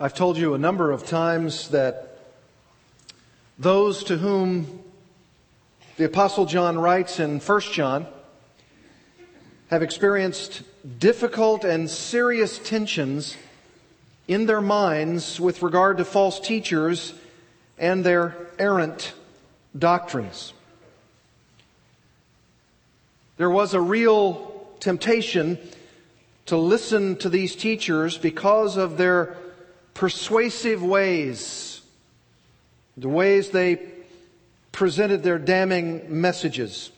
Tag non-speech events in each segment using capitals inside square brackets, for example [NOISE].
I've told you a number of times that those to whom the Apostle John writes in 1 John have experienced difficult and serious tensions in their minds with regard to false teachers and their errant doctrines. There was a real temptation to listen to these teachers because of their persuasive ways, the ways they presented their damning messages.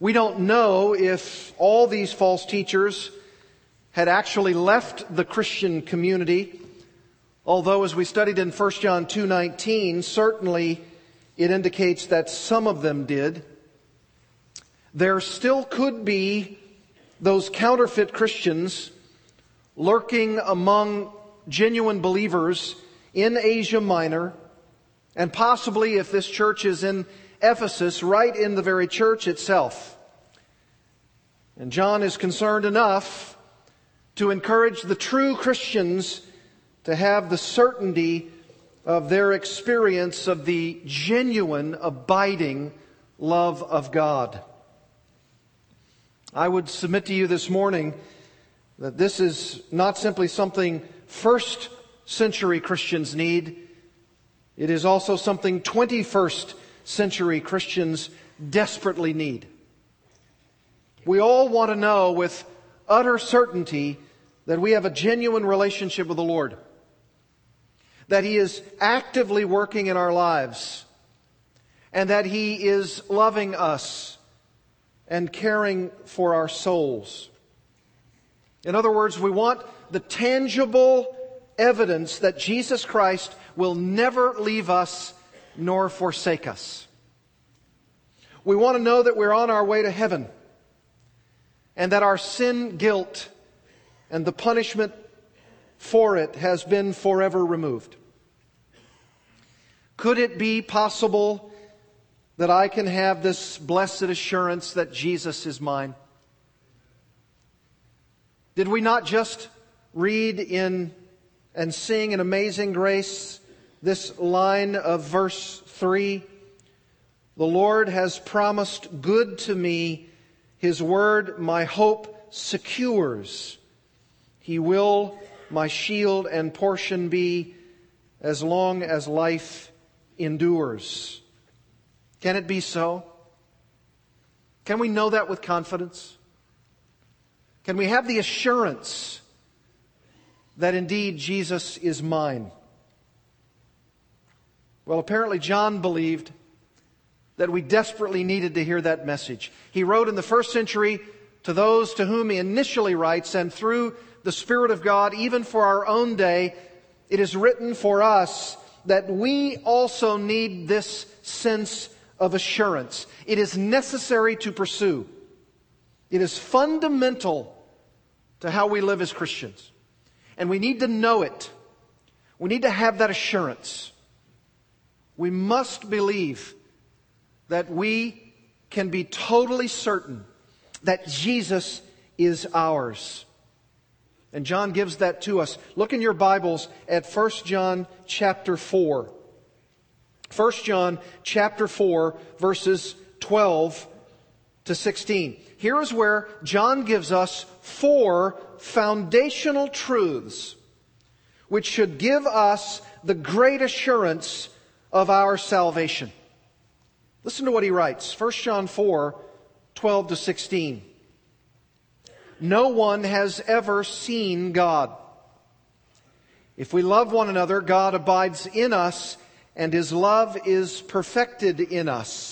We don't know if all these false teachers had actually left the Christian community, although as we studied in 1 John 2:19, certainly it indicates that some of them did. There still could be those counterfeit Christians lurking among genuine believers in Asia Minor, and possibly if this church is in Ephesus, right in the very church itself. And John is concerned enough to encourage the true Christians to have the certainty of their experience of the genuine, abiding love of God. I would submit to you this morning that this is not simply something first century Christians need, it is also something 21st century Christians desperately need. We all want to know with utter certainty that we have a genuine relationship with the Lord, that He is actively working in our lives, and that He is loving us and caring for our souls. In other words, we want the tangible evidence that Jesus Christ will never leave us nor forsake us. We want to know that we're on our way to heaven and that our sin guilt and the punishment for it has been forever removed. Could it be possible that I can have this blessed assurance that Jesus is mine? Did we not just read in and sing in Amazing Grace this line of verse 3? The Lord has promised good to me. His word, my hope, secures. He will my shield and portion be as long as life endures. Can it be so? Can we know that with confidence? Can we have the assurance that indeed Jesus is mine? Well, apparently, John believed that we desperately needed to hear that message. He wrote in the first century to those to whom he initially writes, and through the Spirit of God, even for our own day, it is written for us that we also need this sense of assurance. It is necessary to pursue. It is fundamental to how we live as Christians. And we need to know it. We need to have that assurance. We must believe that we can be totally certain that Jesus is ours. And John gives that to us. Look in your Bibles at 1 John chapter 4. 1 John chapter 4 verses 12 to 16. Here is where John gives us four foundational truths which should give us the great assurance of our salvation. Listen to what he writes. 1 John 4, 12 to 16. No one has ever seen God. If we love one another, God abides in us and his love is perfected in us.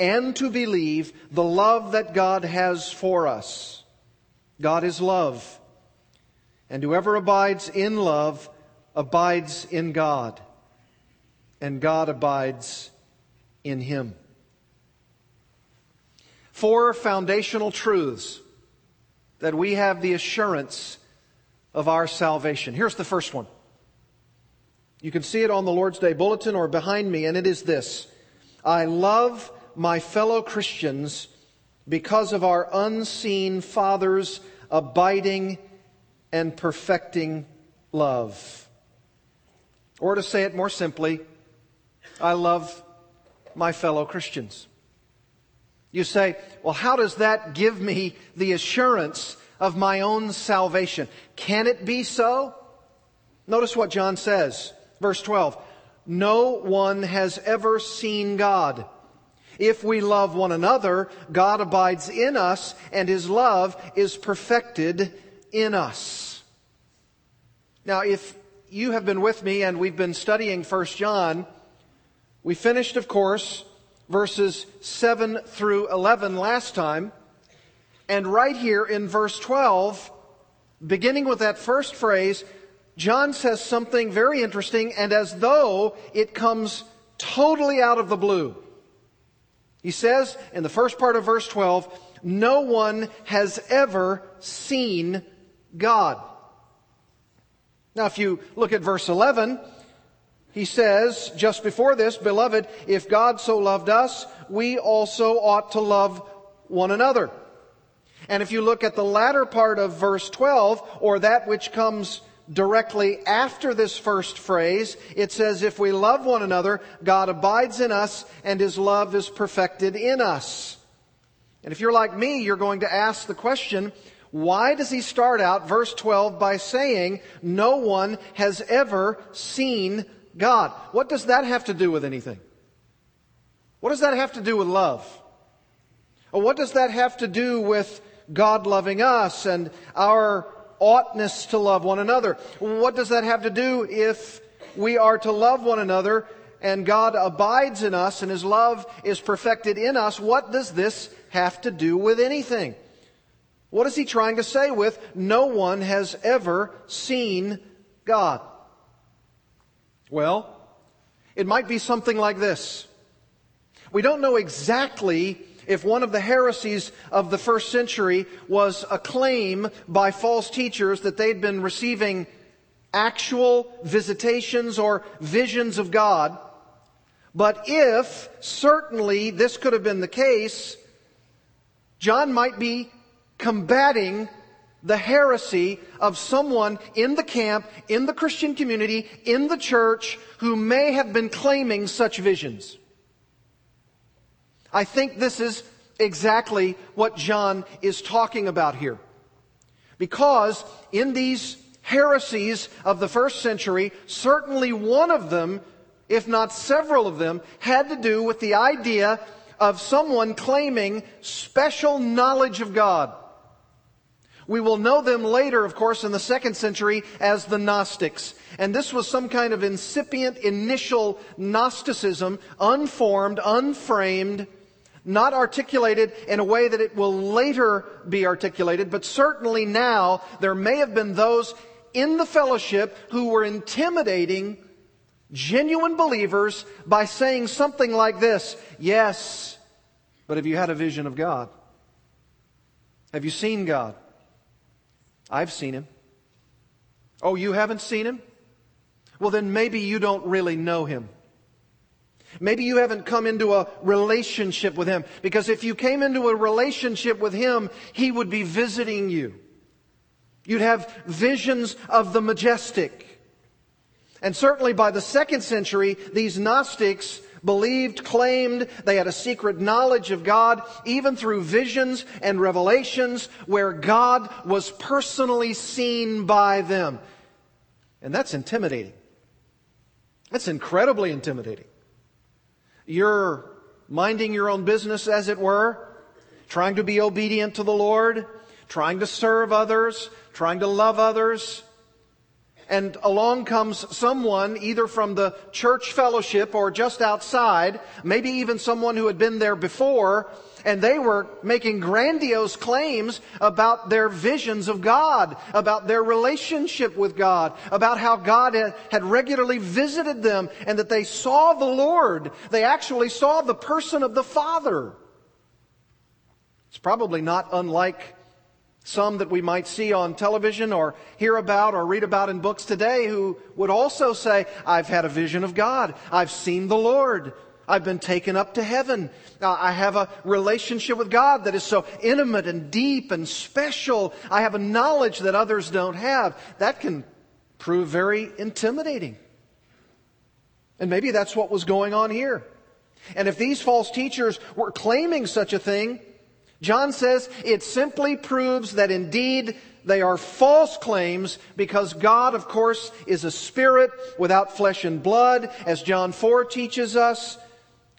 and to believe the love that God has for us. God is love. And whoever abides in love abides in God, and God abides in him. Four foundational truths that we have the assurance of our salvation. Here's the first one. You can see it on the Lord's Day bulletin or behind me, and it is this I love my fellow Christians because of our unseen Father's abiding and perfecting love. Or to say it more simply, I love my fellow Christians. You say, well, how does that give me the assurance of my own salvation? Can it be so? Notice what John says, verse 12. No one has ever seen God. If we love one another, God abides in us and his love is perfected in us. Now, if you have been with me and we've been studying 1 John, we finished, of course, verses 7 through 11 last time. And right here in verse 12, beginning with that first phrase, John says something very interesting and as though it comes totally out of the blue. He says in the first part of verse 12, no one has ever seen God. Now, if you look at verse 11, he says, just before this, Beloved, if God so loved us, we also ought to love one another. And if you look at the latter part of verse 12, or that which comes directly after this first phrase, it says, If we love one another, God abides in us, and his love is perfected in us. And if you're like me, you're going to ask the question, why does he start out verse 12 by saying, No one has ever seen God. What does that have to do with anything? What does that have to do with love? Or what does that have to do with God loving us and our oughtness to love one another? What does that have to do if we are to love one another and God abides in us and His love is perfected in us? What does this have to do with anything? What is He trying to say with, no one has ever seen God? Well, it might be something like this. We don't know exactly if one of the heresies of the first century was a claim by false teachers that they'd been receiving actual visitations or visions of God. But if certainly this could have been the case, John might be combating the heresy of someone in the camp, in the Christian community, in the church, who may have been claiming such visions. I think this is exactly what John is talking about here. Because in these heresies of the first century, certainly one of them, if not several of them, had to do with the idea of someone claiming special knowledge of God. We will know them later, of course, in the second century as the Gnostics. And this was some kind of incipient initial Gnosticism, unformed, unframed, not articulated in a way that it will later be articulated, but certainly now there may have been those in the fellowship who were intimidating genuine believers by saying something like this Yes, but have you had a vision of God? Have you seen God? I've seen him. Oh, you haven't seen him? Well, then maybe you don't really know him. Maybe you haven't come into a relationship with him. Because if you came into a relationship with him, he would be visiting you. You'd have visions of the majestic. And certainly by the second century, these Gnostics believed, claimed they had a secret knowledge of God, even through visions and revelations where God was personally seen by them. And that's intimidating. That's incredibly intimidating. You're minding your own business, as it were, trying to be obedient to the Lord, trying to serve others, trying to love others, and along comes someone either from the church fellowship or just outside, maybe even someone who had been there before, And they were making grandiose claims about their visions of God, about their relationship with God, about how God had regularly visited them and that they saw the Lord. They actually saw the person of the Father. It's probably not unlike some that we might see on television or hear about or read about in books today who would also say, I've had a vision of God. I've seen the Lord. I've been taken up to heaven. Uh, I have a relationship with God that is so intimate and deep and special. I have a knowledge that others don't have. That can prove very intimidating. And maybe that's what was going on here. And if these false teachers were claiming such a thing, John says it simply proves that indeed they are false claims because God, of course, is a spirit without flesh and blood, as John 4 teaches us.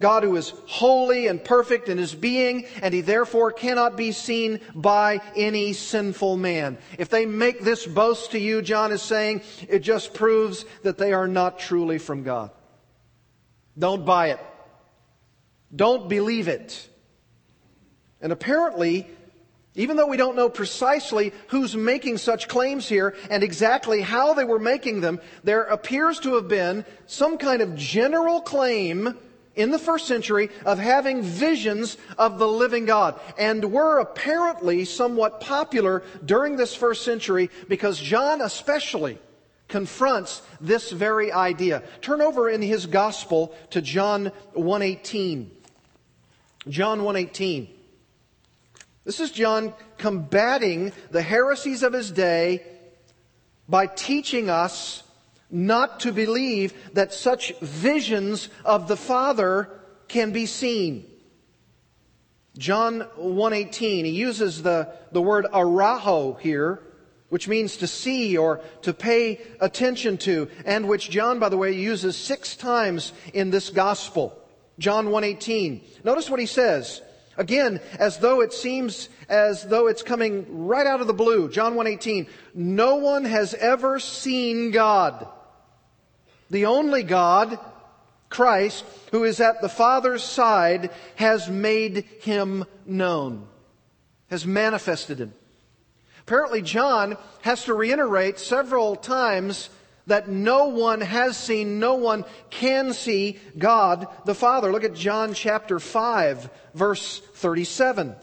God who is holy and perfect in his being, and he therefore cannot be seen by any sinful man. If they make this boast to you, John is saying, it just proves that they are not truly from God. Don't buy it. Don't believe it. And apparently, even though we don't know precisely who's making such claims here and exactly how they were making them, there appears to have been some kind of general claim in the first century of having visions of the living God and were apparently somewhat popular during this first century because John especially confronts this very idea. Turn over in his gospel to John 118. John 118. This is John combating the heresies of his day by teaching us not to believe that such visions of the Father can be seen. John 1:18 he uses the, the word arao here which means to see or to pay attention to and which John by the way uses 6 times in this gospel. John 1:18. Notice what he says. Again, as though it seems as though it's coming right out of the blue. John 1:18. No one has ever seen God. The only God, Christ, who is at the Father's side, has made him known, has manifested him. Apparently, John has to reiterate several times that no one has seen, no one can see God the Father. Look at John chapter 5, verse 37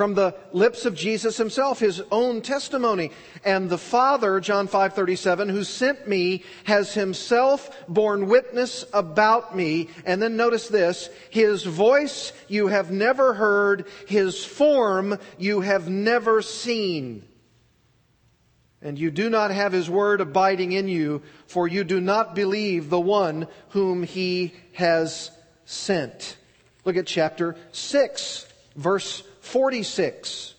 from the lips of Jesus himself, his own testimony. And the Father, John 5:37, who sent me has himself borne witness about me. And then notice this, his voice you have never heard, his form you have never seen. And you do not have his word abiding in you, for you do not believe the one whom he has sent. Look at chapter 6, verse 46.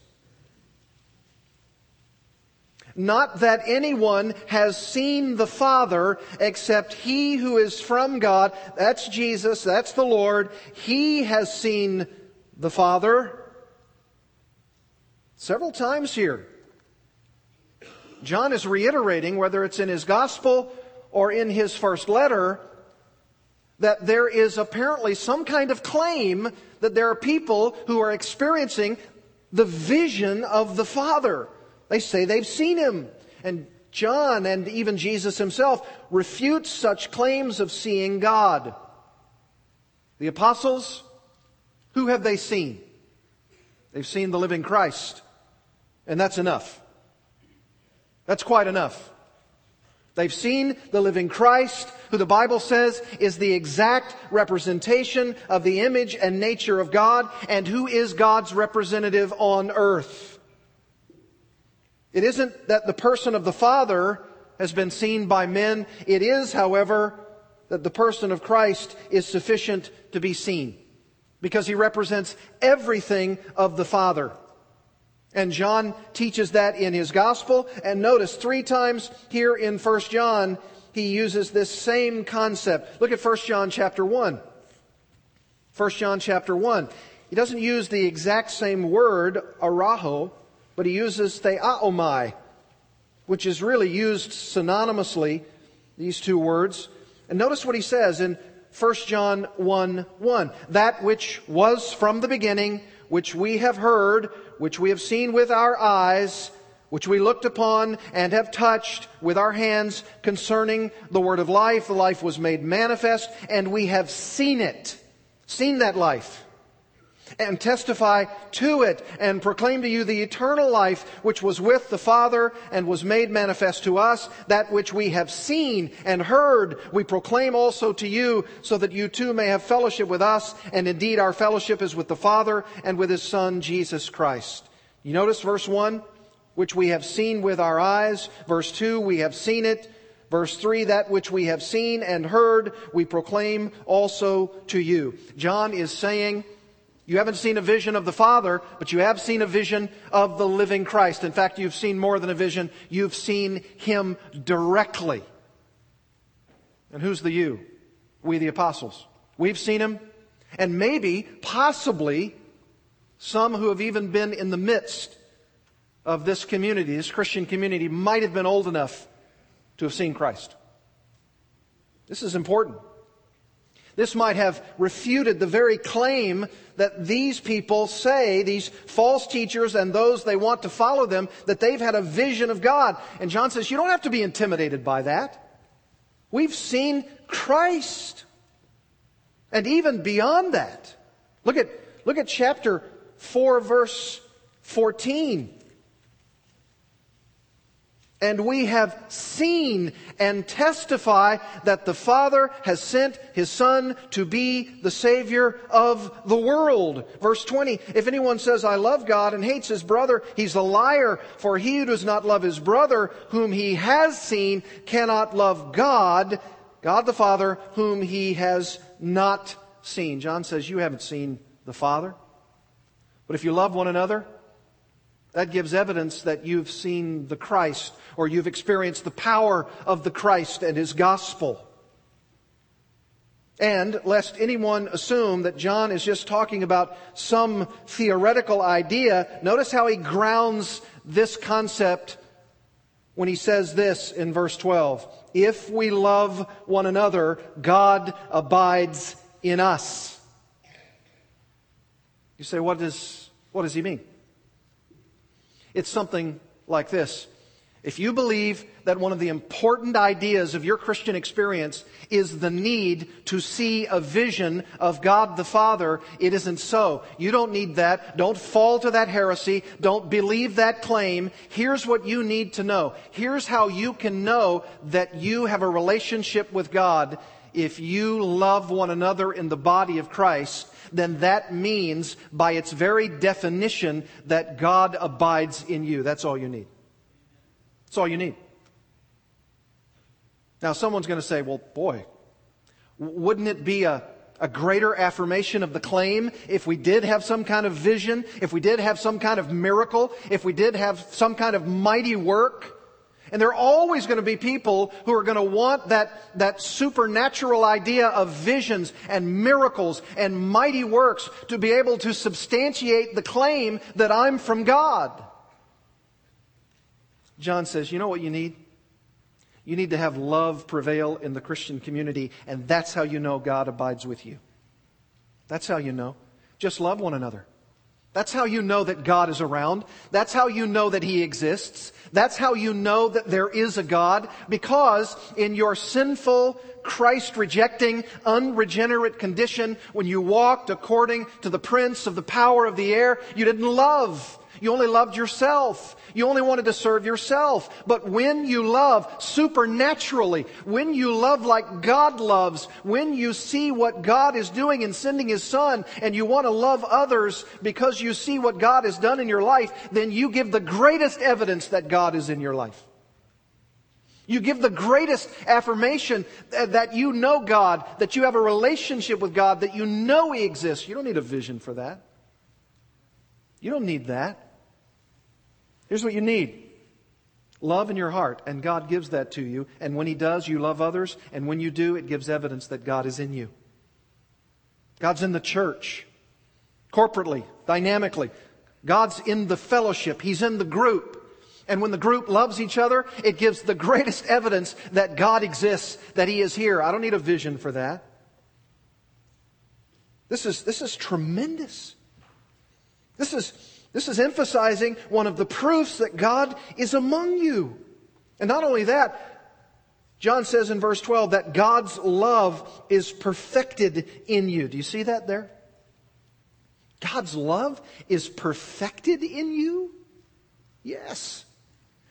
Not that anyone has seen the Father except he who is from God. That's Jesus. That's the Lord. He has seen the Father. Several times here. John is reiterating, whether it's in his gospel or in his first letter, that there is apparently some kind of claim that there are people who are experiencing the vision of the Father. They say they've seen him. And John and even Jesus himself refute such claims of seeing God. The apostles, who have they seen? They've seen the living Christ. And that's enough. That's quite enough. They've seen the living Christ, who the Bible says is the exact representation of the image and nature of God, and who is God's representative on earth. It isn't that the person of the Father has been seen by men. It is, however, that the person of Christ is sufficient to be seen because he represents everything of the Father. And John teaches that in his gospel. And notice three times here in 1 John, he uses this same concept. Look at 1 John chapter 1. 1 John chapter 1. He doesn't use the exact same word, arao, but he uses theaomai, which is really used synonymously, these two words. And notice what he says in 1 John 1 1. That which was from the beginning, which we have heard, which we have seen with our eyes, which we looked upon and have touched with our hands concerning the word of life. The life was made manifest, and we have seen it. Seen that life and testify to it and proclaim to you the eternal life which was with the Father and was made manifest to us, that which we have seen and heard, we proclaim also to you, so that you too may have fellowship with us. And indeed, our fellowship is with the Father and with His Son, Jesus Christ. You notice verse 1, which we have seen with our eyes. Verse 2, we have seen it. Verse 3, that which we have seen and heard, we proclaim also to you. John is saying, you haven't seen a vision of the Father, but you have seen a vision of the living Christ. In fact, you've seen more than a vision. You've seen Him directly. And who's the you? We, the apostles. We've seen Him. And maybe, possibly, some who have even been in the midst of this community, this Christian community, might have been old enough to have seen Christ. This is important. This might have refuted the very claim that these people say, these false teachers and those they want to follow them, that they've had a vision of God. And John says, you don't have to be intimidated by that. We've seen Christ. And even beyond that, look at, look at chapter 4, verse 14. And we have seen and testify that the Father has sent His Son to be the Savior of the world. Verse 20, if anyone says, I love God and hates his brother, he's a liar, for he who does not love his brother whom he has seen cannot love God, God the Father, whom he has not seen. John says, you haven't seen the Father. But if you love one another, that gives evidence that you've seen the Christ or you've experienced the power of the Christ and His gospel. And lest anyone assume that John is just talking about some theoretical idea, notice how he grounds this concept when he says this in verse 12. If we love one another, God abides in us. You say, what does, what does he mean? It's something like this. If you believe that one of the important ideas of your Christian experience is the need to see a vision of God the Father, it isn't so. You don't need that. Don't fall to that heresy. Don't believe that claim. Here's what you need to know. Here's how you can know that you have a relationship with God. If you love one another in the body of Christ, then that means, by its very definition, that God abides in you. That's all you need. That's all you need. Now, someone's going to say, well, boy, wouldn't it be a, a greater affirmation of the claim if we did have some kind of vision, if we did have some kind of miracle, if we did have some kind of mighty work? And there are always going to be people who are going to want that, that supernatural idea of visions and miracles and mighty works to be able to substantiate the claim that I'm from God. John says, you know what you need? You need to have love prevail in the Christian community, and that's how you know God abides with you. That's how you know. Just love one another. That's how you know that God is around. That's how you know that He exists. That's how you know that there is a God. Because in your sinful, Christ rejecting, unregenerate condition, when you walked according to the prince of the power of the air, you didn't love. You only loved yourself. You only wanted to serve yourself. But when you love supernaturally, when you love like God loves, when you see what God is doing in sending His Son, and you want to love others because you see what God has done in your life, then you give the greatest evidence that God is in your life. You give the greatest affirmation that you know God, that you have a relationship with God, that you know He exists. You don't need a vision for that. You don't need that. Here's what you need love in your heart, and God gives that to you. And when He does, you love others, and when you do, it gives evidence that God is in you. God's in the church, corporately, dynamically. God's in the fellowship, He's in the group. And when the group loves each other, it gives the greatest evidence that God exists, that He is here. I don't need a vision for that. This is, this is tremendous. This is, this is emphasizing one of the proofs that God is among you. And not only that, John says in verse 12 that God's love is perfected in you. Do you see that there? God's love is perfected in you? Yes.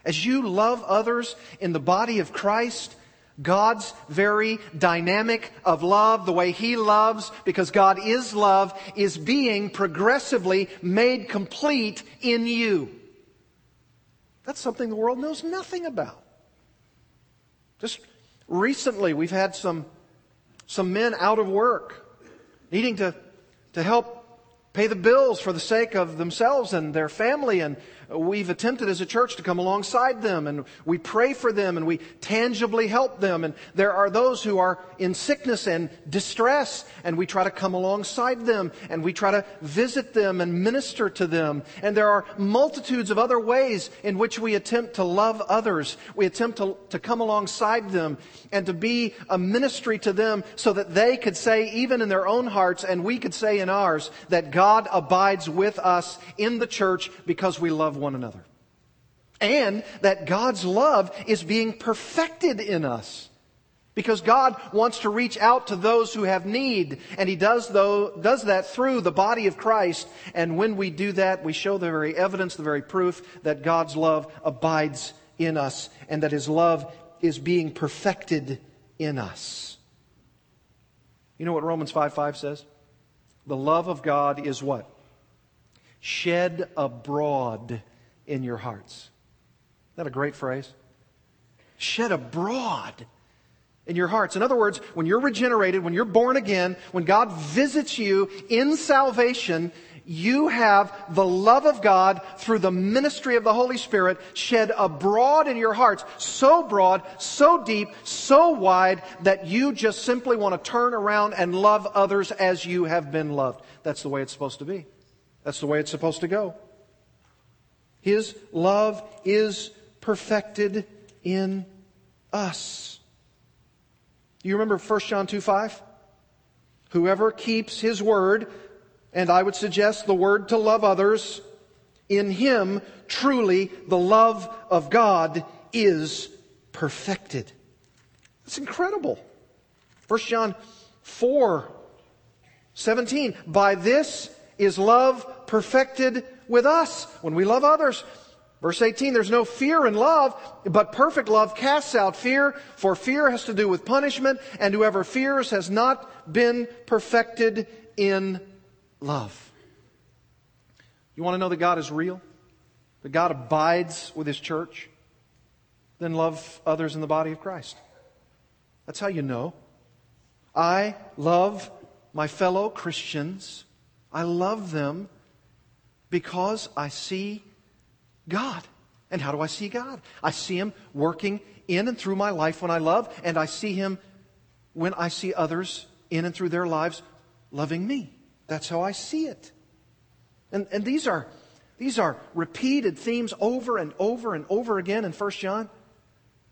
As you love others in the body of Christ, God's very dynamic of love, the way He loves, because God is love, is being progressively made complete in you. That's something the world knows nothing about. Just recently, we've had some, some men out of work needing to, to help pay the bills for the sake of themselves and their family and we've attempted as a church to come alongside them and we pray for them and we tangibly help them. And there are those who are in sickness and distress and we try to come alongside them and we try to visit them and minister to them. And there are multitudes of other ways in which we attempt to love others. We attempt to, to come alongside them and to be a ministry to them so that they could say, even in their own hearts, and we could say in ours, that God abides with us in the church because we love one another. And that God's love is being perfected in us. Because God wants to reach out to those who have need, and He does, though, does that through the body of Christ. And when we do that, we show the very evidence, the very proof that God's love abides in us, and that His love is being perfected in us. You know what Romans 5 5 says? The love of God is what? Shed abroad in your hearts. Isn't that a great phrase? Shed abroad in your hearts. In other words, when you're regenerated, when you're born again, when God visits you in salvation, you have the love of God through the ministry of the Holy Spirit shed abroad in your hearts, so broad, so deep, so wide that you just simply want to turn around and love others as you have been loved. That's the way it's supposed to be. That's the way it's supposed to go. His love is perfected in us. Do you remember 1 John 2 5? Whoever keeps his word, and I would suggest the word to love others, in him truly the love of God is perfected. It's incredible. 1 John 4 17. By this is love perfected with us when we love others. Verse 18, there's no fear in love, but perfect love casts out fear, for fear has to do with punishment, and whoever fears has not been perfected in love. You want to know that God is real? That God abides with His church? Then love others in the body of Christ. That's how you know. I love my fellow Christians. I love them because I see God. And how do I see God? I see Him working in and through my life when I love, and I see Him when I see others in and through their lives loving me. That's how I see it. And, and these are these are repeated themes over and over and over again in 1 John.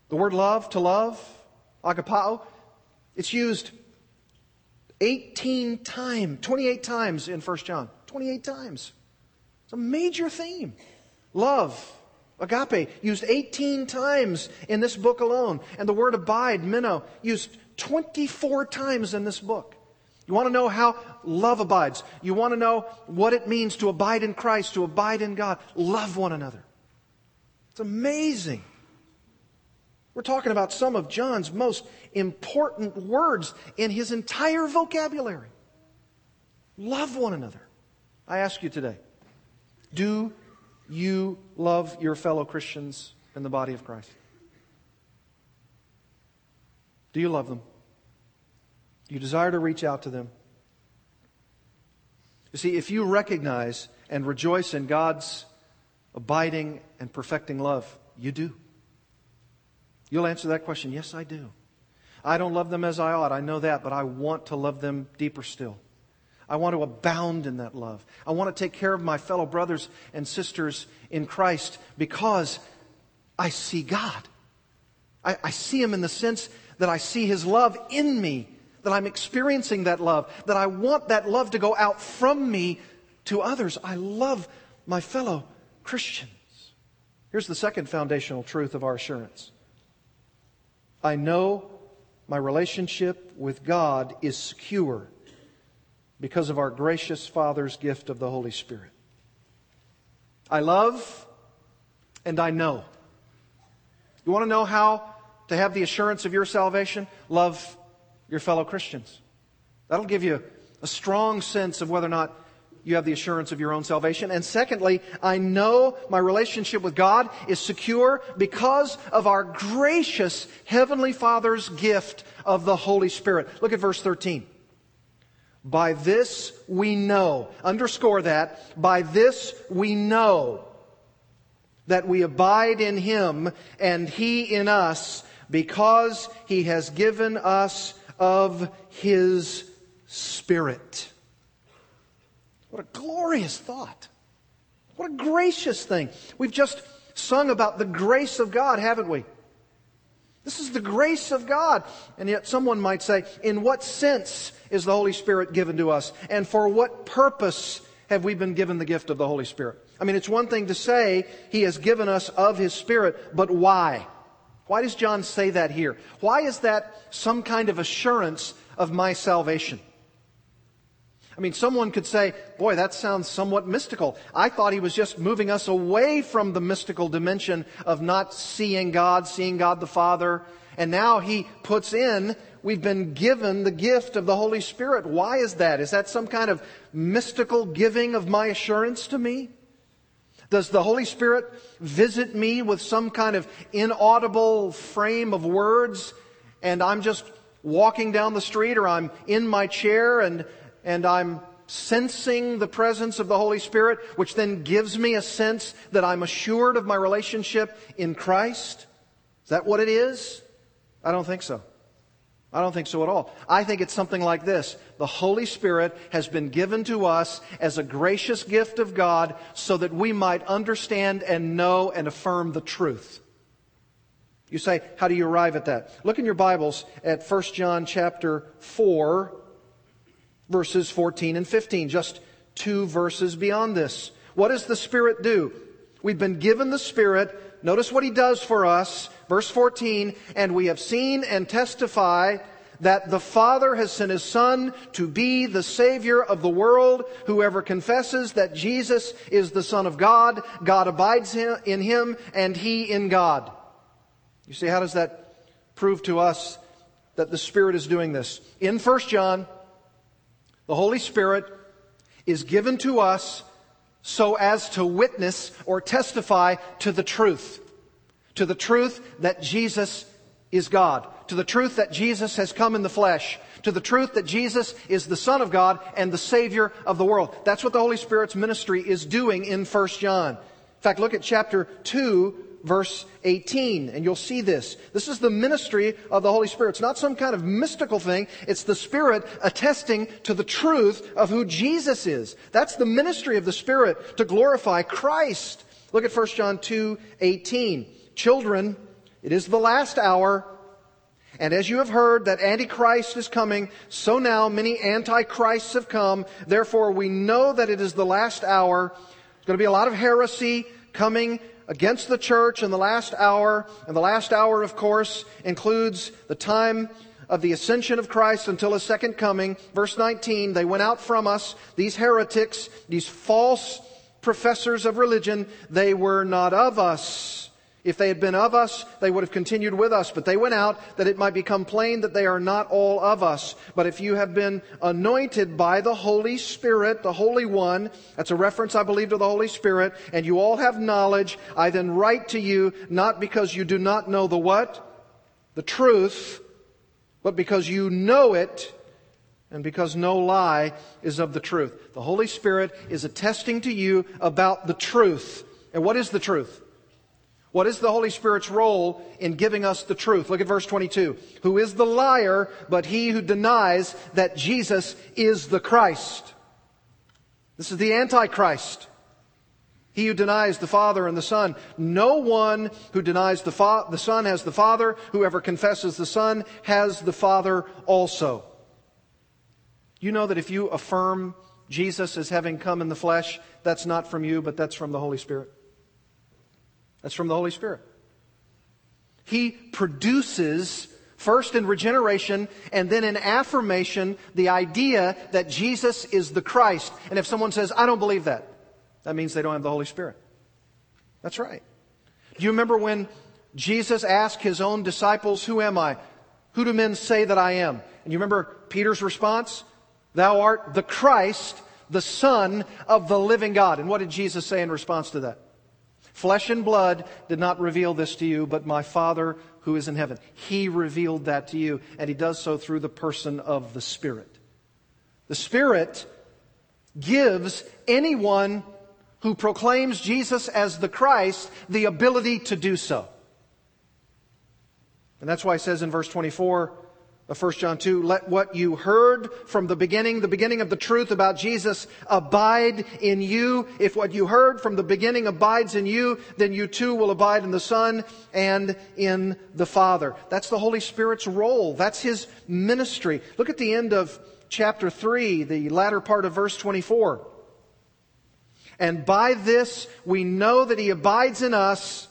The word love, to love, agapao, it's used 18 times, 28 times in 1 John. 28 times. It's a major theme. Love, agape, used 18 times in this book alone. And the word abide, meno, used 24 times in this book. You want to know how love abides. You want to know what it means to abide in Christ, to abide in God. Love one another. It's amazing. We're talking about some of John's most important words in his entire vocabulary. Love one another. I ask you today do you love your fellow Christians in the body of Christ? Do you love them? Do you desire to reach out to them? You see, if you recognize and rejoice in God's abiding and perfecting love, you do. You'll answer that question yes, I do. I don't love them as I ought. I know that, but I want to love them deeper still. I want to abound in that love. I want to take care of my fellow brothers and sisters in Christ because I see God. I, I see Him in the sense that I see His love in me. that I'm experiencing that love, that I want that love to go out from me to others. I love my fellow Christians. Here's the second foundational truth of our assurance I know my relationship with God is secure because of our gracious Father's gift of the Holy Spirit. I love and I know. You want to know how to have the assurance of your salvation? Love your fellow Christians. That'll give you a strong sense of whether or not you have the assurance of your own salvation. And secondly, I know my relationship with God is secure because of our gracious Heavenly Father's gift of the Holy Spirit. Look at verse 13. By this we know, underscore that, by this we know that we abide in Him and He in us because He has given us of His Spirit. What a glorious thought. What a gracious thing. We've just sung about the grace of God, haven't we? This is the grace of God. And yet someone might say, in what sense is the Holy Spirit given to us? And for what purpose have we been given the gift of the Holy Spirit? I mean, it's one thing to say He has given us of His Spirit, but why? Why does John say that here? Why is that some kind of assurance of my salvation? I mean, someone could say, boy, that sounds somewhat mystical. I thought he was just moving us away from the mystical dimension of not seeing God, seeing God the Father. And now he puts in, we've been given the gift of the Holy Spirit. Why is that? Is that some kind of mystical giving of my assurance to me? Does the Holy Spirit visit me with some kind of inaudible frame of words and I'm just walking down the street or I'm in my chair and and I'm sensing the presence of the Holy Spirit, which then gives me a sense that I'm assured of my relationship in Christ? Is that what it is? I don't think so. I don't think so at all. I think it's something like this. The Holy Spirit has been given to us as a gracious gift of God so that we might understand and know and affirm the truth. You say, how do you arrive at that? Look in your Bibles at 1 John chapter 4, verses 14 and 15, just two verses beyond this. What does the Spirit do? We've been given the Spirit. Notice what He does for us. Verse 14, and we have seen and testify that the Father has sent His Son to be the Savior of the world. Whoever confesses that Jesus is the Son of God, God abides in Him and He in God. You see, how does that prove to us that the Spirit is doing this? In 1 John, the Holy Spirit is given to us so as to witness or testify to the truth. To the truth that Jesus is God. To the truth that Jesus has come in the flesh. To the truth that Jesus is the Son of God and the Savior of the world. That's what the Holy Spirit's ministry is doing in 1 John. In fact, look at chapter 2, verse 18, and you'll see this. This is the ministry of the Holy Spirit. It's not some kind of mystical thing. It's the Spirit attesting to the truth of who Jesus is. That's the ministry of the Spirit to glorify Christ. Look at 1 John 2, 18. Children, it is the last hour. And as you have heard that Antichrist is coming, so now many Antichrists have come. Therefore, we know that it is the last hour. There's going to be a lot of heresy coming against the church in the last hour. And the last hour, of course, includes the time of the ascension of Christ until his second coming. Verse 19, they went out from us, these heretics, these false professors of religion, they were not of us. If they had been of us, they would have continued with us, but they went out that it might become plain that they are not all of us. But if you have been anointed by the Holy Spirit, the Holy One, that's a reference, I believe, to the Holy Spirit, and you all have knowledge, I then write to you, not because you do not know the what? The truth, but because you know it, and because no lie is of the truth. The Holy Spirit is attesting to you about the truth. And what is the truth? What is the Holy Spirit's role in giving us the truth? Look at verse 22. Who is the liar but he who denies that Jesus is the Christ? This is the Antichrist. He who denies the Father and the Son. No one who denies the, fa- the Son has the Father. Whoever confesses the Son has the Father also. You know that if you affirm Jesus as having come in the flesh, that's not from you, but that's from the Holy Spirit. That's from the Holy Spirit. He produces first in regeneration and then in affirmation the idea that Jesus is the Christ. And if someone says, I don't believe that, that means they don't have the Holy Spirit. That's right. Do you remember when Jesus asked his own disciples, Who am I? Who do men say that I am? And you remember Peter's response? Thou art the Christ, the Son of the living God. And what did Jesus say in response to that? Flesh and blood did not reveal this to you, but my Father who is in heaven. He revealed that to you, and He does so through the person of the Spirit. The Spirit gives anyone who proclaims Jesus as the Christ the ability to do so. And that's why it says in verse 24, of 1 John 2, let what you heard from the beginning, the beginning of the truth about Jesus, abide in you. If what you heard from the beginning abides in you, then you too will abide in the Son and in the Father. That's the Holy Spirit's role. That's His ministry. Look at the end of chapter 3, the latter part of verse 24. And by this we know that He abides in us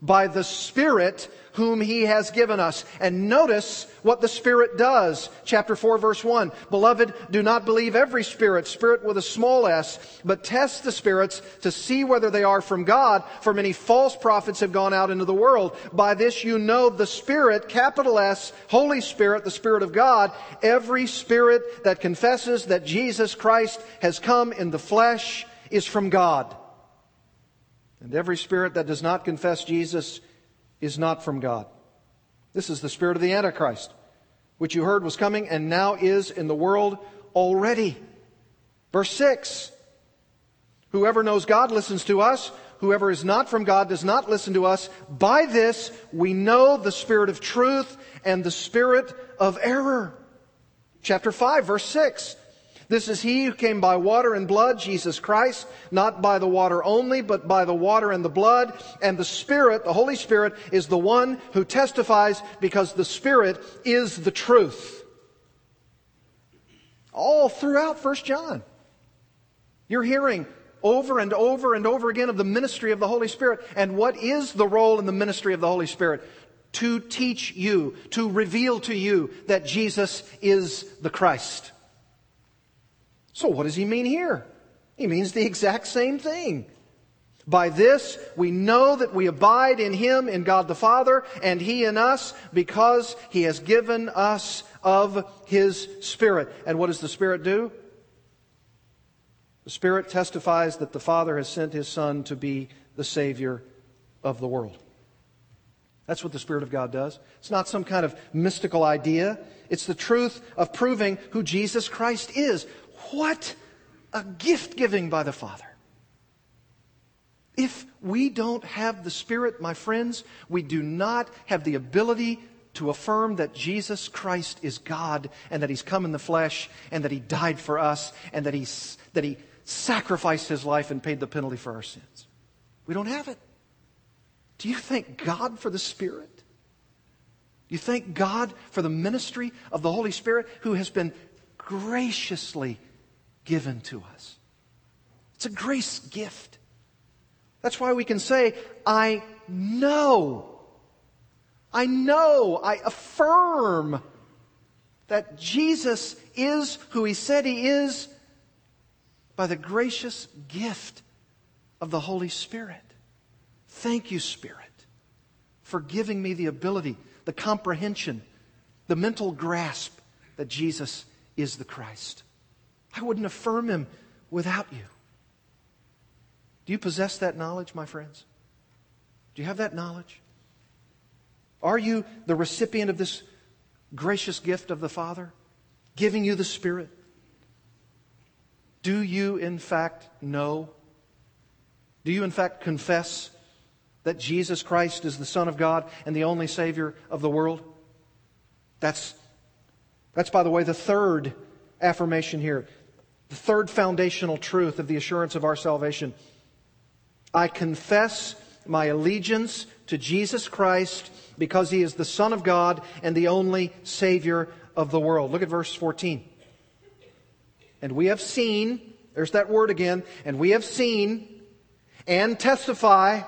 by the Spirit whom he has given us. And notice what the Spirit does. Chapter 4 verse 1. Beloved, do not believe every spirit, spirit with a small s, but test the spirits to see whether they are from God, for many false prophets have gone out into the world. By this you know the Spirit, capital S, Holy Spirit, the Spirit of God, every spirit that confesses that Jesus Christ has come in the flesh is from God. And every spirit that does not confess Jesus is not from God. This is the spirit of the Antichrist, which you heard was coming and now is in the world already. Verse 6 Whoever knows God listens to us. Whoever is not from God does not listen to us. By this we know the spirit of truth and the spirit of error. Chapter 5, verse 6. This is he who came by water and blood, Jesus Christ, not by the water only, but by the water and the blood. And the Spirit, the Holy Spirit, is the one who testifies because the Spirit is the truth. All throughout 1 John. You're hearing over and over and over again of the ministry of the Holy Spirit. And what is the role in the ministry of the Holy Spirit? To teach you, to reveal to you that Jesus is the Christ. So what does he mean here? He means the exact same thing. By this, we know that we abide in Him, in God the Father, and He in us, because He has given us of His Spirit. And what does the Spirit do? The Spirit testifies that the Father has sent His Son to be the Savior of the world. That's what the Spirit of God does. It's not some kind of mystical idea. It's the truth of proving who Jesus Christ is. What a gift giving by the Father. If we don't have the Spirit, my friends, we do not have the ability to affirm that Jesus Christ is God and that He's come in the flesh and that He died for us and that He, that he sacrificed His life and paid the penalty for our sins. We don't have it. Do you thank God for the Spirit? You thank God for the ministry of the Holy Spirit who has been graciously given to us. It's a grace gift. That's why we can say, I know, I know, I affirm that Jesus is who he said he is by the gracious gift of the Holy Spirit. Thank you, Spirit, for giving me the ability, the comprehension, the mental grasp that Jesus is the Christ. I wouldn't affirm him without you. Do you possess that knowledge, my friends? Do you have that knowledge? Are you the recipient of this gracious gift of the Father, giving you the Spirit? Do you, in fact, know? Do you, in fact, confess that Jesus Christ is the Son of God and the only Savior of the world? That's, that's by the way, the third affirmation here. The third foundational truth of the assurance of our salvation. I confess my allegiance to Jesus Christ because he is the Son of God and the only Savior of the world. Look at verse 14. and we have seen, there's that word again, and we have seen and testify,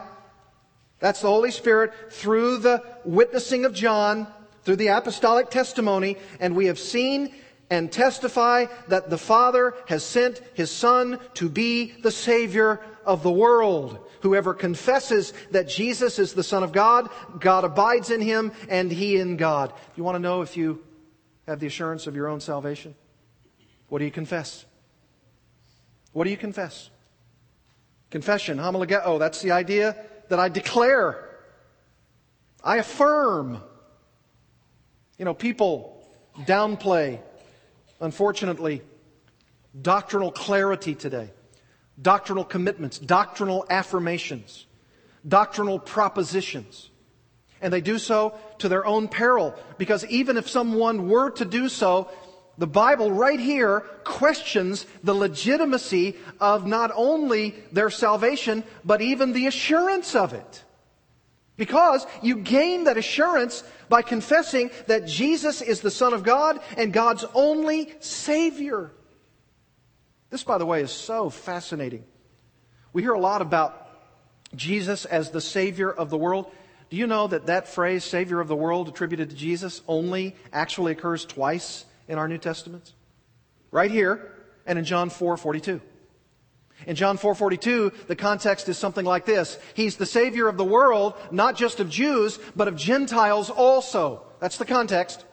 that's the Holy Spirit, through the witnessing of John, through the apostolic testimony, and we have seen and testify that the Father has sent His Son to be the Savior of the world. Whoever confesses that Jesus is the Son of God, God abides in him and he in God. You want to know if you have the assurance of your own salvation? What do you confess? What do you confess? Confession, homologeo, oh, that's the idea that I declare. I affirm. You know, people downplay, unfortunately, doctrinal clarity today doctrinal commitments, doctrinal affirmations, doctrinal propositions. And they do so to their own peril, because even if someone were to do so, the Bible right here questions the legitimacy of not only their salvation, but even the assurance of it. Because you gain that assurance by confessing that Jesus is the Son of God and God's only Savior. This, by the way, is so fascinating. We hear a lot about Jesus as the Savior of the world. Do you know that that phrase, Savior of the world, attributed to Jesus, only actually occurs twice in our New Testaments? Right here and in John 4 42. In John 4:42, the context is something like this. He's the savior of the world, not just of Jews, but of Gentiles also. That's the context.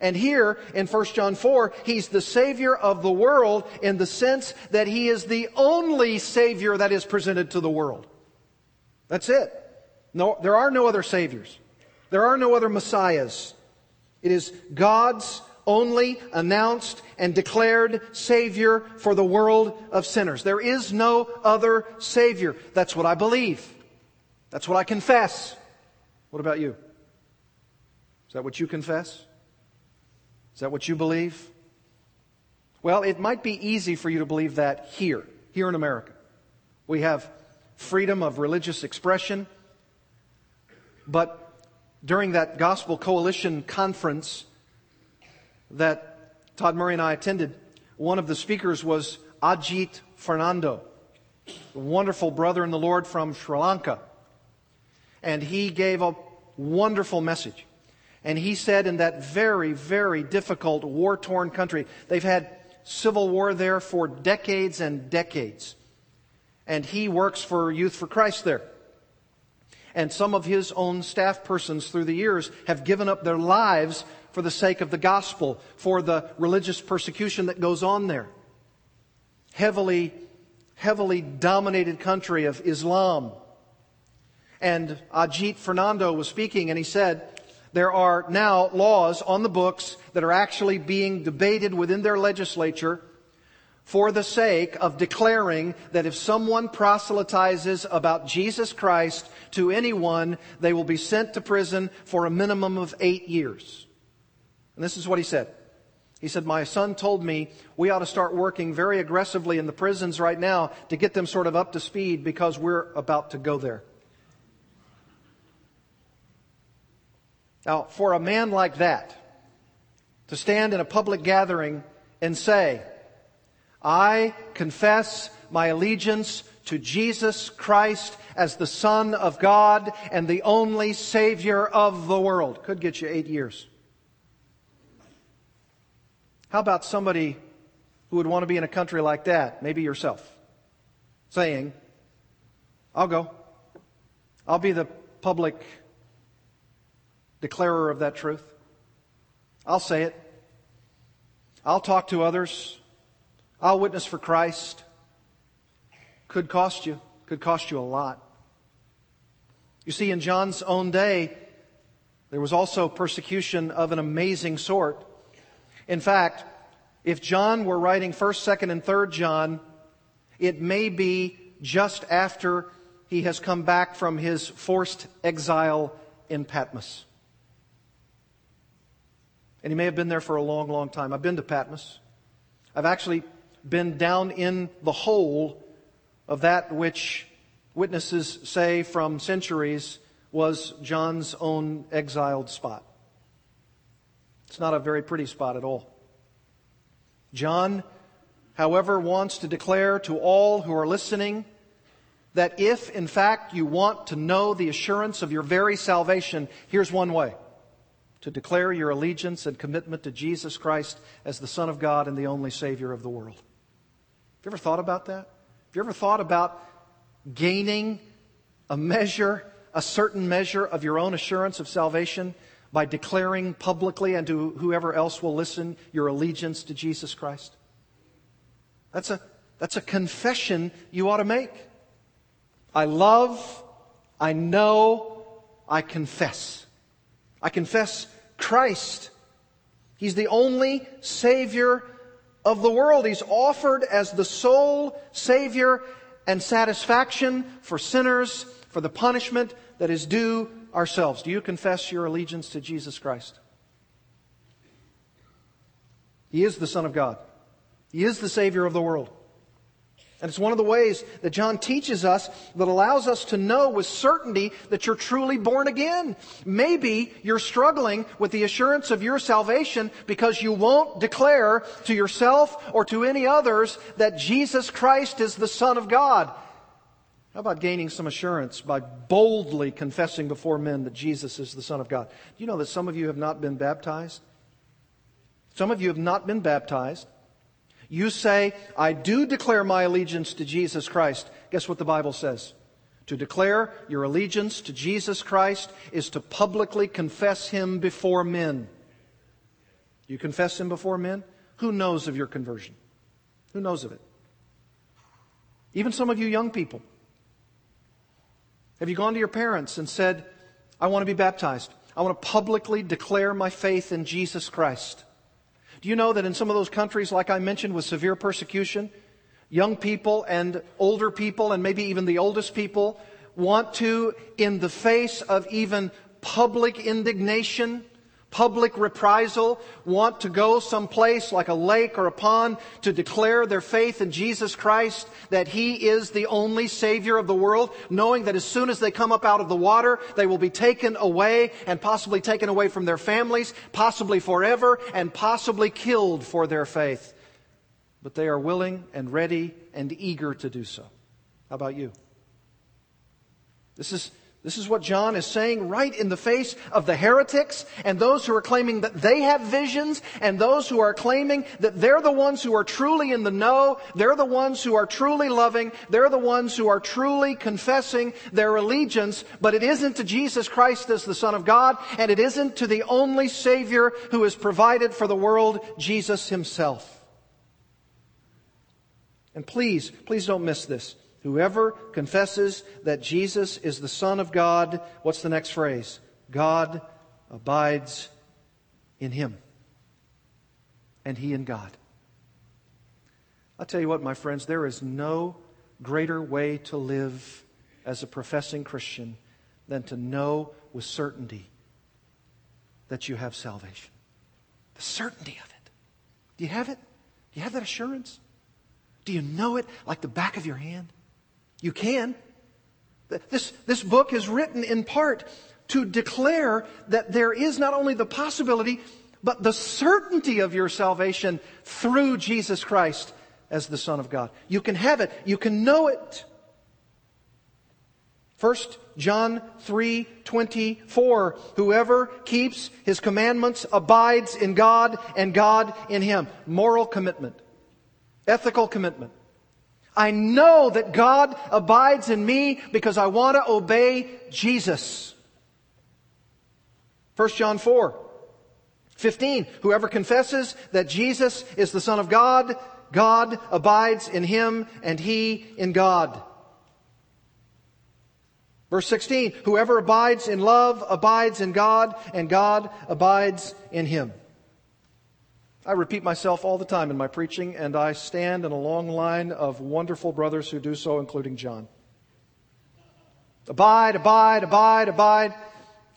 And here in 1 John 4, he's the Savior of the world in the sense that he is the only Savior that is presented to the world. That's it. No, there are no other Saviors. There are no other Messiahs. It is God's only announced and declared Savior for the world of sinners. There is no other Savior. That's what I believe. That's what I confess. What about you? Is that what you confess? Is that what you believe? Well, it might be easy for you to believe that here, here in America. We have freedom of religious expression. But during that Gospel Coalition conference that Todd Murray and I attended, one of the speakers was Ajit Fernando, a wonderful brother in the Lord from Sri Lanka. And he gave a wonderful message. And he said in that very, very difficult war torn country, they've had civil war there for decades and decades. And he works for Youth for Christ there. And some of his own staff persons through the years have given up their lives for the sake of the gospel, for the religious persecution that goes on there. Heavily, heavily dominated country of Islam. And Ajit Fernando was speaking and he said, there are now laws on the books that are actually being debated within their legislature for the sake of declaring that if someone proselytizes about Jesus Christ to anyone, they will be sent to prison for a minimum of eight years. And this is what he said. He said, My son told me we ought to start working very aggressively in the prisons right now to get them sort of up to speed because we're about to go there. Now, for a man like that to stand in a public gathering and say, I confess my allegiance to Jesus Christ as the Son of God and the only Savior of the world, could get you eight years. How about somebody who would want to be in a country like that, maybe yourself, saying, I'll go. I'll be the public declarer of that truth. I'll say it. I'll talk to others. I'll witness for Christ. Could cost you. Could cost you a lot. You see, in John's own day, there was also persecution of an amazing sort. In fact, if John were writing 1st, 2nd, and 3rd John, it may be just after he has come back from his forced exile in Patmos. And he may have been there for a long, long time. I've been to Patmos. I've actually been down in the hole of that which witnesses say from centuries was John's own exiled spot. It's not a very pretty spot at all. John however, wants to declare to all who are listening that if, in fact, you want to know the assurance of your very salvation, here's one way to declare your allegiance and commitment to Jesus Christ as the Son of God and the only Savior of the world. Have you ever thought about that? Have you ever thought about gaining a measure, a certain measure of your own assurance of salvation by declaring publicly and to whoever else will listen your allegiance to Jesus Christ? That's a, that's a confession you ought to make. I love, I know, I confess. I confess Christ. He's the only Savior of the world. He's offered as the sole Savior and satisfaction for sinners for the punishment that is due ourselves. Do you confess your allegiance to Jesus Christ? He is the Son of God. He is the Savior of the world. And it's one of the ways that John teaches us that allows us to know with certainty that you're truly born again. Maybe you're struggling with the assurance of your salvation because you won't declare to yourself or to any others that Jesus Christ is the Son of God. How about gaining some assurance by boldly confessing before men that Jesus is the Son of God? Do you know that some of you have not been baptized? Some of you have not been baptized. You say, I do declare my allegiance to Jesus Christ. Guess what the Bible says? To declare your allegiance to Jesus Christ is to publicly confess Him before men. You confess Him before men? Who knows of your conversion? Who knows of it? Even some of you young people. Have you gone to your parents and said, I want to be baptized? I want to publicly declare my faith in Jesus Christ. Do you know that in some of those countries, like I mentioned, with severe persecution, young people and older people, and maybe even the oldest people, want to, in the face of even public indignation, public reprisal, want to go someplace like a lake or a pond to declare their faith in Jesus Christ, that He is the only Savior of the world, knowing that as soon as they come up out of the water, they will be taken away and possibly taken away from their families, possibly forever, and possibly killed for their faith. But they are willing and ready and eager to do so. How about you? This is this is what John is saying right in the face of the heretics and those who are claiming that they have visions and those who are claiming that they're the ones who are truly in the know. They're the ones who are truly loving. They're the ones who are truly confessing their allegiance. But it isn't to Jesus Christ as the Son of God and it isn't to the only Savior who is provided for the world, Jesus Himself. And please, please don't miss this. Whoever confesses that Jesus is the Son of God, what's the next phrase? God abides in him. And he in God. I'll tell you what, my friends, there is no greater way to live as a professing Christian than to know with certainty that you have salvation. The certainty of it. Do you have it? Do you have that assurance? Do you know it like the back of your hand? You can. This, this book is written in part to declare that there is not only the possibility, but the certainty of your salvation through Jesus Christ as the Son of God. You can have it. You can know it. First John 3, 24. Whoever keeps his commandments abides in God and God in him. Moral commitment. Ethical commitment. I know that God abides in me because I want to obey Jesus. 1 John 4, 15. Whoever confesses that Jesus is the Son of God, God abides in him and he in God. Verse 16. Whoever abides in love abides in God and God abides in him. I repeat myself all the time in my preaching, and I stand in a long line of wonderful brothers who do so, including John. Abide, abide, abide, abide.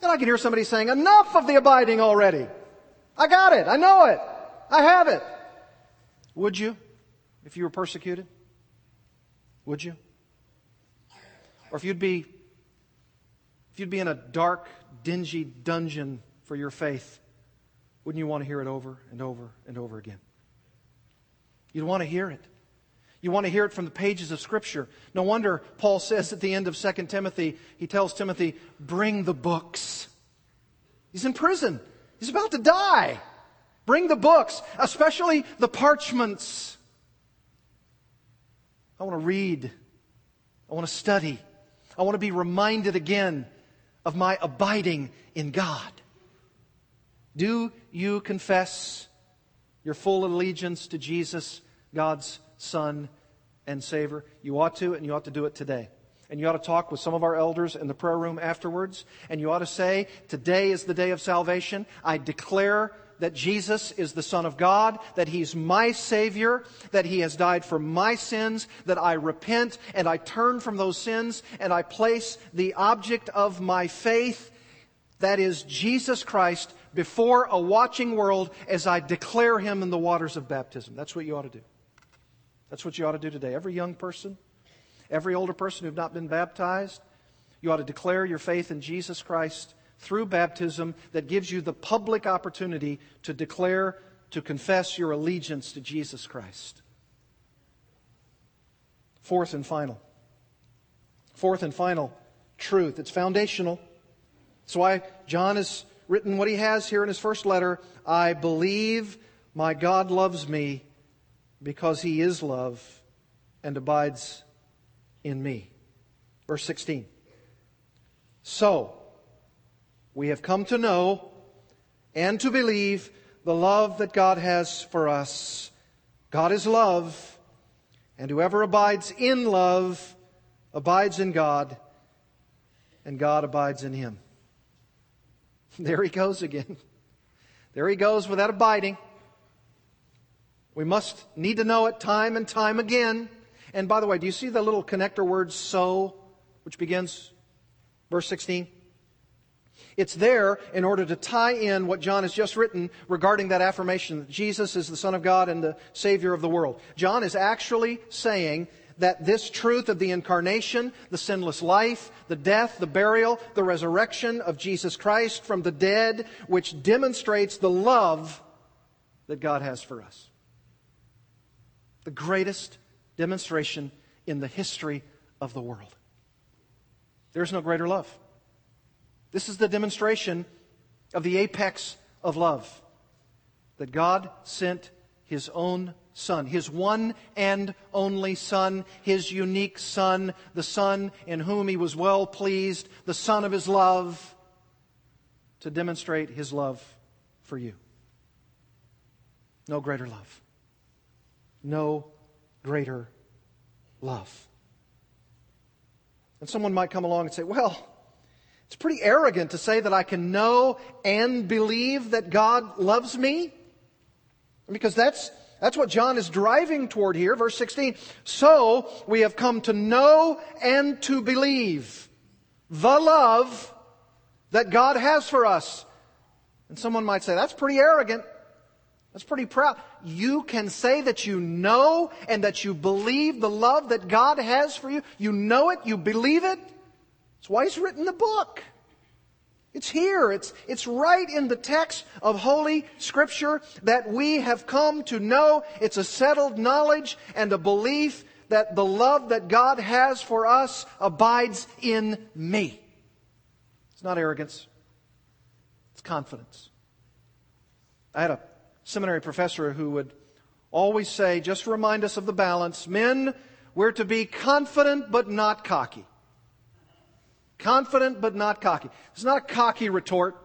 And I can hear somebody saying, enough of the abiding already. I got it. I know it. I have it. Would you, if you were persecuted? Would you? Or if you'd be, if you'd be in a dark, dingy dungeon for your faith, wouldn't you want to hear it over and over and over again? You'd want to hear it. You want to hear it from the pages of Scripture. No wonder Paul says at the end of 2 Timothy, he tells Timothy, bring the books. He's in prison. He's about to die. Bring the books, especially the parchments. I want to read. I want to study. I want to be reminded again of my abiding in God. Do you confess your full allegiance to Jesus, God's Son and Savior? You ought to, and you ought to do it today. And you ought to talk with some of our elders in the prayer room afterwards. And you ought to say, Today is the day of salvation. I declare that Jesus is the Son of God, that He's my Savior, that He has died for my sins, that I repent and I turn from those sins and I place the object of my faith, that is Jesus Christ, before a watching world as I declare Him in the waters of baptism. That's what you ought to do. That's what you ought to do today. Every young person, every older person who've not been baptized, you ought to declare your faith in Jesus Christ through baptism that gives you the public opportunity to declare, to confess your allegiance to Jesus Christ. Fourth and final. Fourth and final truth. It's foundational. That's why John has written what he has here in his first letter I believe my God loves me because he is love and abides in me. Verse 16. So, we have come to know and to believe the love that God has for us. God is love, and whoever abides in love abides in God, and God abides in him. [LAUGHS] There he goes again. There he goes without abiding. We must need to know it time and time again. And by the way, do you see the little connector word so, which begins verse 16? It's there in order to tie in what John has just written regarding that affirmation that Jesus is the Son of God and the Savior of the world. John is actually saying that this truth of the incarnation, the sinless life, the death, the burial, the resurrection of Jesus Christ from the dead, which demonstrates the love that God has for us the greatest demonstration in the history of the world. There's no greater love. This is the demonstration of the apex of love that God sent His own Son, His one and only Son, His unique Son, the Son in whom He was well pleased, the Son of His love, to demonstrate His love for you. No greater love no greater love. And someone might come along and say, well, it's pretty arrogant to say that I can know and believe that God loves me. Because that's, that's what John is driving toward here, verse 16. So we have come to know and to believe the love that God has for us. And someone might say, that's pretty arrogant. That's pretty proud. You can say that you know and that you believe the love that God has for you. You know it, you believe it. That's why He's written the book. It's here. It's, it's right in the text of Holy Scripture that we have come to know. It's a settled knowledge and a belief that the love that God has for us abides in me. It's not arrogance. It's confidence. I had a seminary professor who would always say, just remind us of the balance. Men, we're to be confident but not cocky. Confident but not cocky. It's not a cocky retort.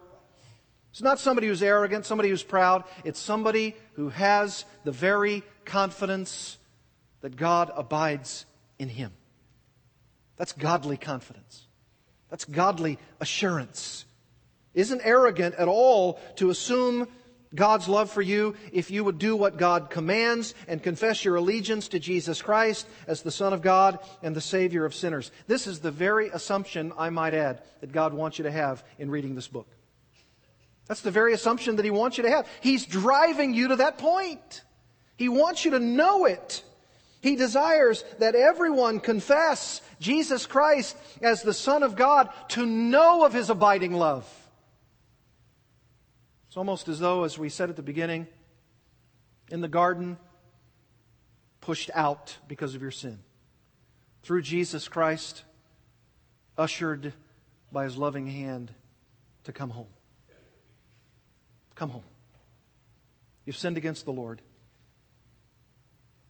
It's not somebody who's arrogant, somebody who's proud. It's somebody who has the very confidence that God abides in him. That's godly confidence. That's godly assurance. Isn't arrogant at all to assume God's love for you if you would do what God commands and confess your allegiance to Jesus Christ as the Son of God and the Savior of sinners. This is the very assumption, I might add, that God wants you to have in reading this book. That's the very assumption that He wants you to have. He's driving you to that point. He wants you to know it. He desires that everyone confess Jesus Christ as the Son of God to know of His abiding love. It's almost as though, as we said at the beginning, in the garden, pushed out because of your sin. Through Jesus Christ, ushered by his loving hand to come home. Come home. You've sinned against the Lord.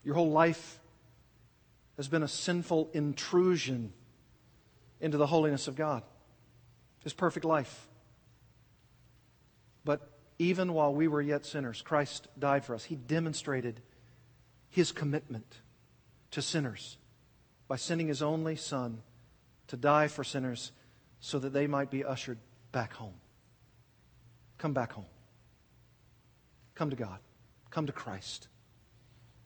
Your whole life has been a sinful intrusion into the holiness of God, His perfect life. But even while we were yet sinners, Christ died for us. He demonstrated His commitment to sinners by sending His only Son to die for sinners so that they might be ushered back home. Come back home. Come to God. Come to Christ.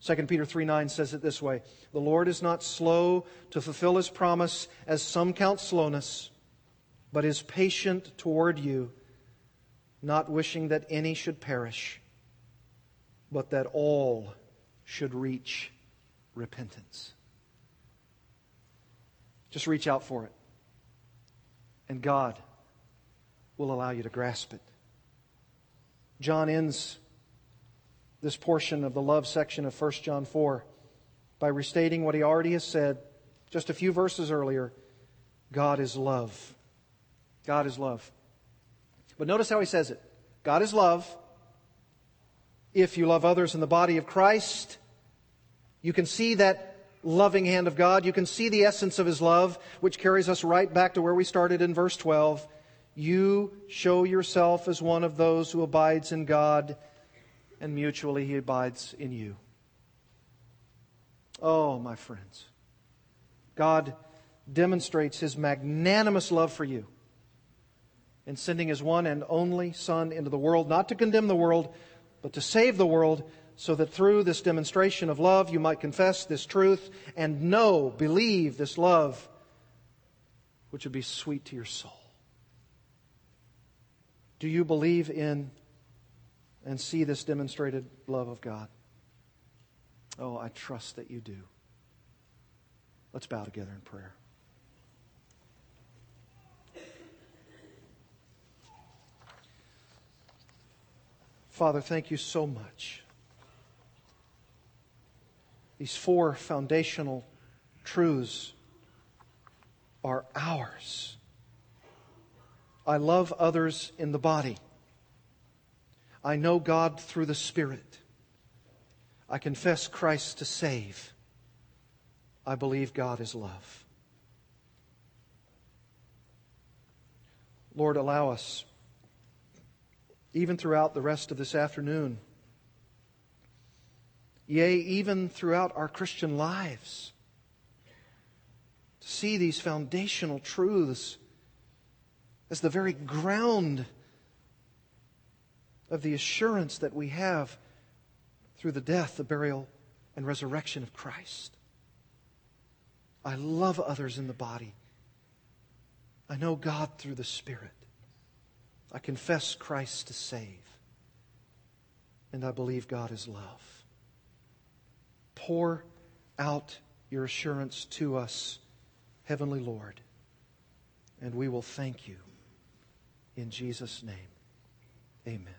2 Peter 3 9 says it this way The Lord is not slow to fulfill his promise, as some count slowness, but is patient toward you, not wishing that any should perish, but that all should reach repentance. Just reach out for it, and God will allow you to grasp it. John ends this portion of the love section of 1 John 4 by restating what he already has said just a few verses earlier God is love. God is love. But notice how he says it God is love. If you love others in the body of Christ, you can see that loving hand of God. You can see the essence of his love, which carries us right back to where we started in verse 12. You show yourself as one of those who abides in God and mutually he abides in you. Oh, my friends, God demonstrates his magnanimous love for you in sending his one and only Son into the world, not to condemn the world, but to save the world, so that through this demonstration of love you might confess this truth and know, believe this love, which would be sweet to your soul. Do you believe in and see this demonstrated love of God? Oh, I trust that you do. Let's bow together in prayer. Father, thank you so much. These four foundational truths are ours. I love others in the body. I know God through the Spirit. I confess Christ to save. I believe God is love. Lord, allow us, even throughout the rest of this afternoon, yea, even throughout our Christian lives, to see these foundational truths as the very ground of the assurance that we have through the death, the burial, and resurrection of Christ. I love others in the body. I know God through the Spirit. I confess Christ to save. And I believe God is love. Pour out your assurance to us, Heavenly Lord, and we will thank you. In Jesus' name, amen.